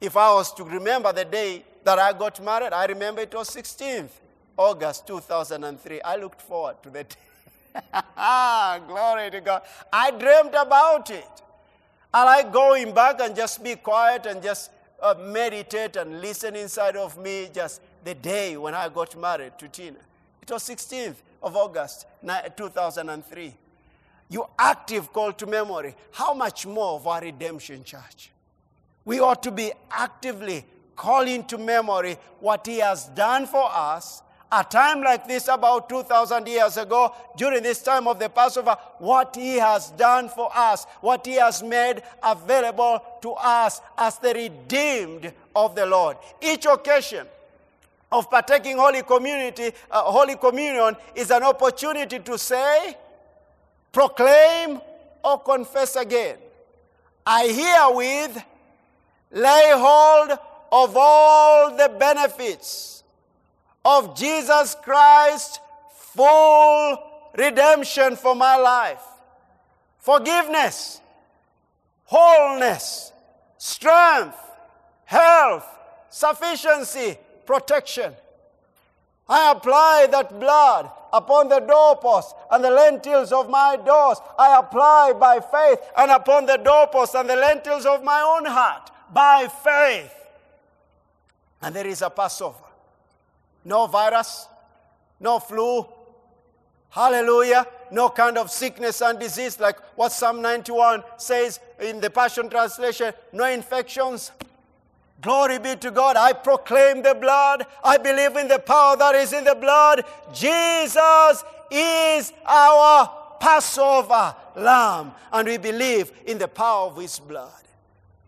If I was to remember the day that I got married, I remember it was 16th August 2003. I looked forward to that. Glory to God. I dreamed about it. I like going back and just be quiet and just uh, meditate and listen inside of me just the day when I got married to Tina. It was 16th of August 2003. You active call to memory. How much more of our redemption church? We ought to be actively calling to memory what he has done for us a time like this, about 2,000 years ago, during this time of the Passover, what He has done for us, what He has made available to us as the redeemed of the Lord. Each occasion of partaking Holy Community, uh, Holy Communion is an opportunity to say, proclaim, or confess again. I herewith lay hold of all the benefits of Jesus Christ full redemption for my life. Forgiveness, wholeness, strength, health, sufficiency, protection. I apply that blood upon the doorposts and the lintels of my doors. I apply by faith and upon the doorposts and the lintels of my own heart by faith. And there is a Passover no virus, no flu. Hallelujah. No kind of sickness and disease, like what Psalm 91 says in the Passion Translation no infections. Glory be to God. I proclaim the blood. I believe in the power that is in the blood. Jesus is our Passover lamb, and we believe in the power of his blood.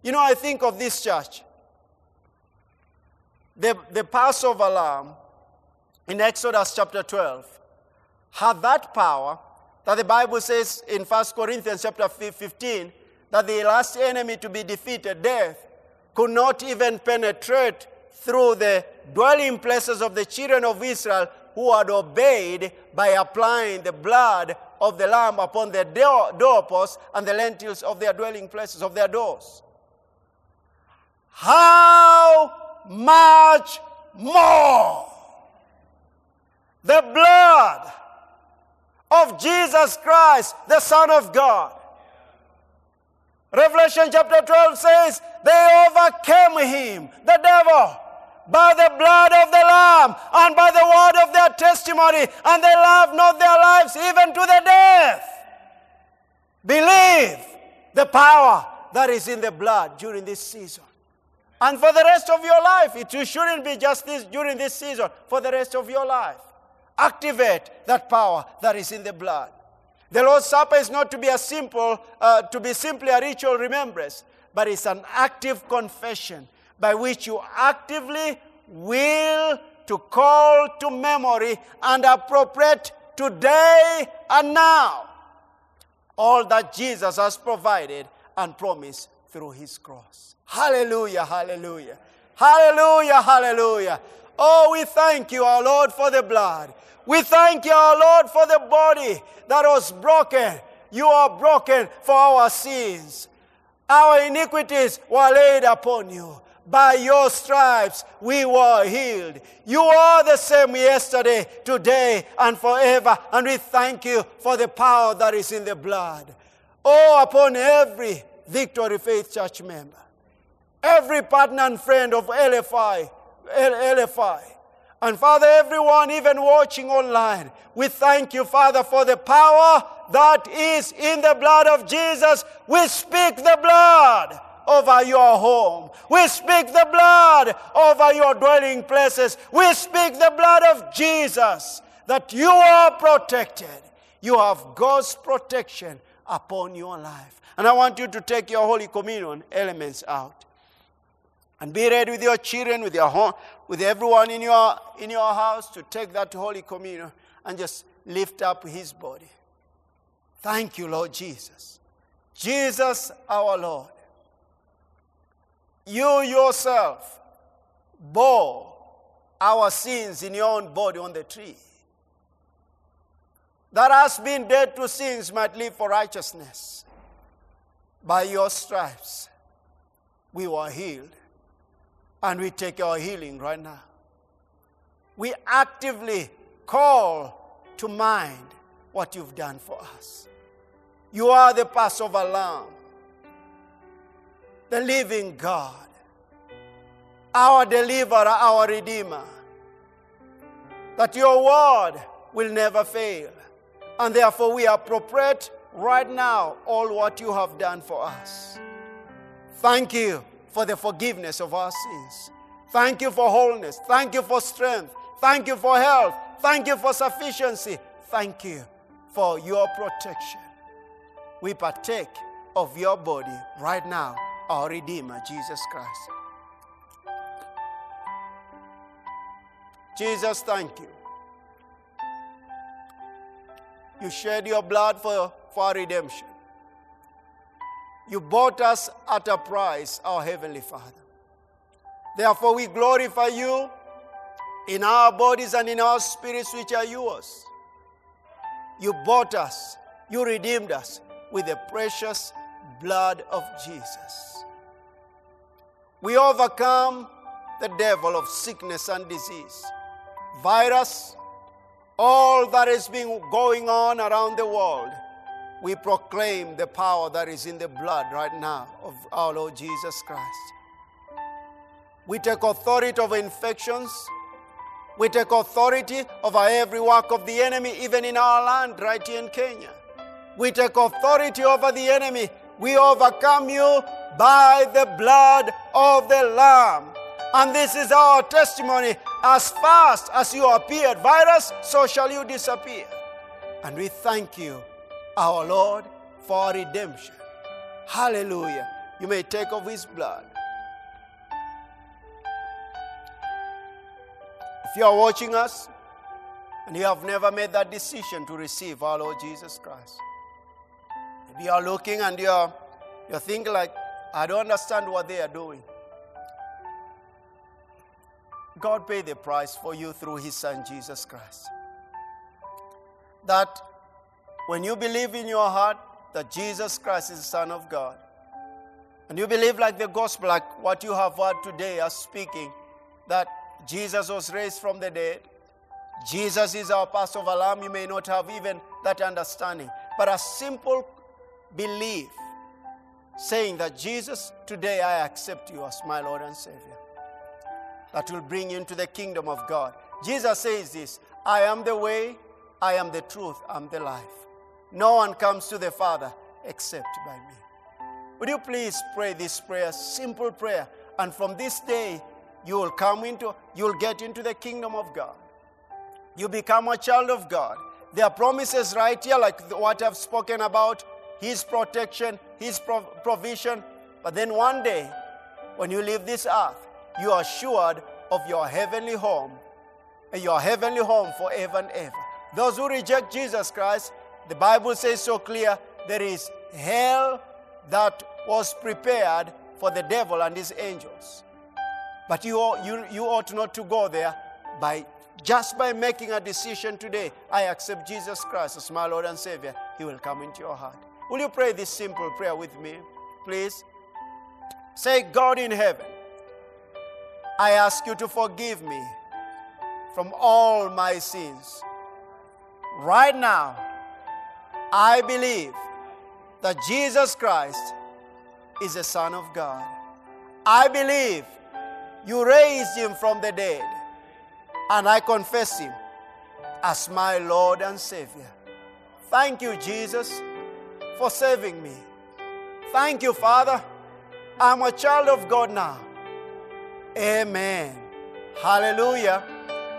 You know, I think of this church. The, the Passover lamb in Exodus chapter 12 had that power that the Bible says in 1 Corinthians chapter 15 that the last enemy to be defeated, death, could not even penetrate through the dwelling places of the children of Israel who had obeyed by applying the blood of the lamb upon their door, doorposts and the lintels of their dwelling places, of their doors. How much more? The blood of Jesus Christ, the Son of God. Revelation chapter 12 says, They overcame him, the devil, by the blood of the Lamb and by the word of their testimony, and they loved not their lives even to the death. Believe the power that is in the blood during this season. And for the rest of your life, it shouldn't be just this during this season, for the rest of your life. Activate that power that is in the blood. The Lord's Supper is not to be a simple, uh, to be simply a ritual remembrance, but it's an active confession by which you actively will to call to memory and appropriate today and now all that Jesus has provided and promised through his cross. Hallelujah, hallelujah. Hallelujah, hallelujah. Oh, we thank you, our Lord, for the blood. We thank you, our Lord, for the body that was broken. You are broken for our sins. Our iniquities were laid upon you. By your stripes we were healed. You are the same yesterday, today, and forever. And we thank you for the power that is in the blood. Oh, upon every Victory Faith Church member, every partner and friend of LFI, LFI, and Father, everyone, even watching online, we thank you, Father, for the power that is in the blood of Jesus. We speak the blood over your home. We speak the blood over your dwelling places. We speak the blood of Jesus that you are protected. You have God's protection upon your life. And I want you to take your Holy Communion elements out. And be ready with your children, with your home, with everyone in your, in your house to take that Holy Communion and just lift up his body. Thank you, Lord Jesus. Jesus, our Lord. You yourself bore our sins in your own body on the tree. That has been dead to sins might live for righteousness. By your stripes, we were healed. And we take our healing right now. We actively call to mind what you've done for us. You are the Passover lamb, the living God, our deliverer, our redeemer. That your word will never fail. And therefore, we appropriate right now all what you have done for us. Thank you for the forgiveness of our sins. Thank you for wholeness. Thank you for strength. Thank you for health. Thank you for sufficiency. Thank you for your protection. We partake of your body right now, our Redeemer, Jesus Christ. Jesus, thank you. You shed your blood for, for our redemption. You bought us at a price, our Heavenly Father. Therefore, we glorify you in our bodies and in our spirits, which are yours. You bought us, you redeemed us with the precious blood of Jesus. We overcome the devil of sickness and disease, virus, all that has been going on around the world we proclaim the power that is in the blood right now of our Lord Jesus Christ. We take authority over infections. We take authority over every work of the enemy, even in our land, right here in Kenya. We take authority over the enemy. We overcome you by the blood of the Lamb. And this is our testimony. As fast as you appeared, virus, so shall you disappear. And we thank you our Lord for redemption. Hallelujah. You may take of his blood. If you are watching us and you have never made that decision to receive our Lord Jesus Christ, maybe you are looking and you're, you're thinking like, I don't understand what they are doing. God paid the price for you through his son Jesus Christ. That when you believe in your heart that Jesus Christ is the Son of God, and you believe like the gospel, like what you have heard today as speaking, that Jesus was raised from the dead, Jesus is our Passover lamb, you may not have even that understanding, but a simple belief saying that Jesus, today I accept you as my Lord and Savior. That will bring you into the kingdom of God. Jesus says this I am the way, I am the truth, I'm the life. No one comes to the Father except by me. Would you please pray this prayer, simple prayer, and from this day you will come into, you will get into the kingdom of God. You become a child of God. There are promises right here, like what I've spoken about His protection, His provision. But then one day, when you leave this earth, you are assured of your heavenly home, and your heavenly home forever and ever. Those who reject Jesus Christ, the Bible says so clear there is hell that was prepared for the devil and his angels. But you, you, you ought not to go there by just by making a decision today. I accept Jesus Christ as my Lord and Savior. He will come into your heart. Will you pray this simple prayer with me, please? Say, God in heaven, I ask you to forgive me from all my sins. Right now, I believe that Jesus Christ is the Son of God. I believe you raised him from the dead, and I confess him as my Lord and Savior. Thank you, Jesus, for saving me. Thank you, Father. I'm a child of God now. Amen. Hallelujah.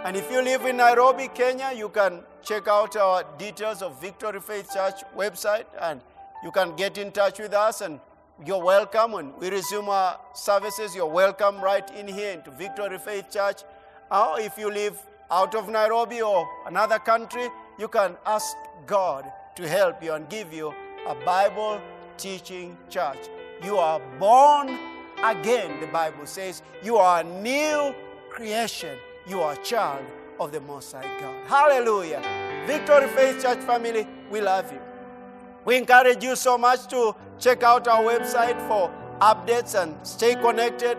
And if you live in Nairobi, Kenya, you can check out our details of Victory Faith Church website and you can get in touch with us and you're welcome. When we resume our services, you're welcome right in here into Victory Faith Church. Or if you live out of Nairobi or another country, you can ask God to help you and give you a Bible teaching church. You are born again, the Bible says. You are a new creation you are a child of the Most High God. Hallelujah. Victory Faith Church family, we love you. We encourage you so much to check out our website for updates and stay connected.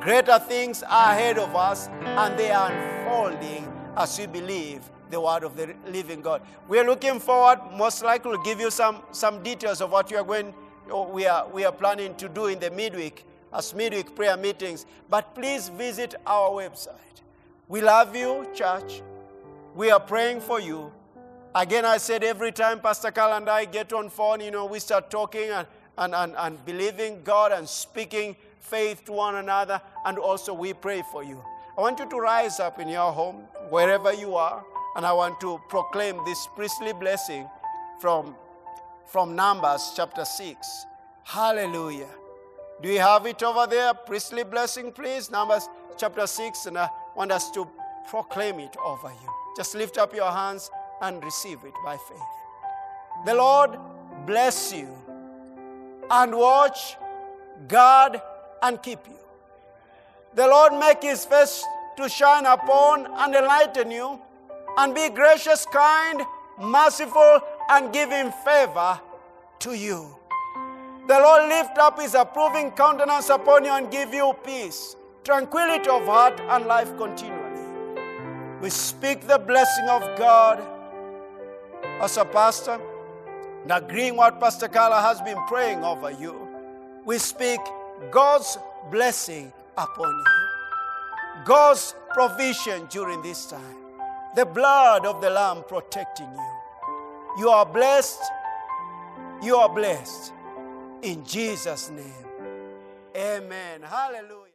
Greater things are ahead of us, and they are unfolding as we believe the word of the living God. We are looking forward, most likely, to give you some, some details of what we are going, we are, we are planning to do in the midweek as midweek prayer meetings. But please visit our website. We love you, church. We are praying for you. Again, I said every time Pastor Carla and I get on phone, you know, we start talking and, and, and, and believing God and speaking faith to one another, and also we pray for you. I want you to rise up in your home, wherever you are, and I want to proclaim this priestly blessing from, from Numbers chapter 6. Hallelujah. Do you have it over there? Priestly blessing, please. Numbers chapter 6, and I want us to proclaim it over you. Just lift up your hands and receive it by faith. The Lord bless you and watch, guard, and keep you. The Lord make his face to shine upon and enlighten you, and be gracious, kind, merciful, and give him favor to you. The Lord lift up his approving countenance upon you and give you peace, tranquility of heart, and life continually. We speak the blessing of God as a pastor, and agreeing what Pastor Carla has been praying over you. We speak God's blessing upon you, God's provision during this time, the blood of the Lamb protecting you. You are blessed. You are blessed. In Jesus' name. Amen. Hallelujah.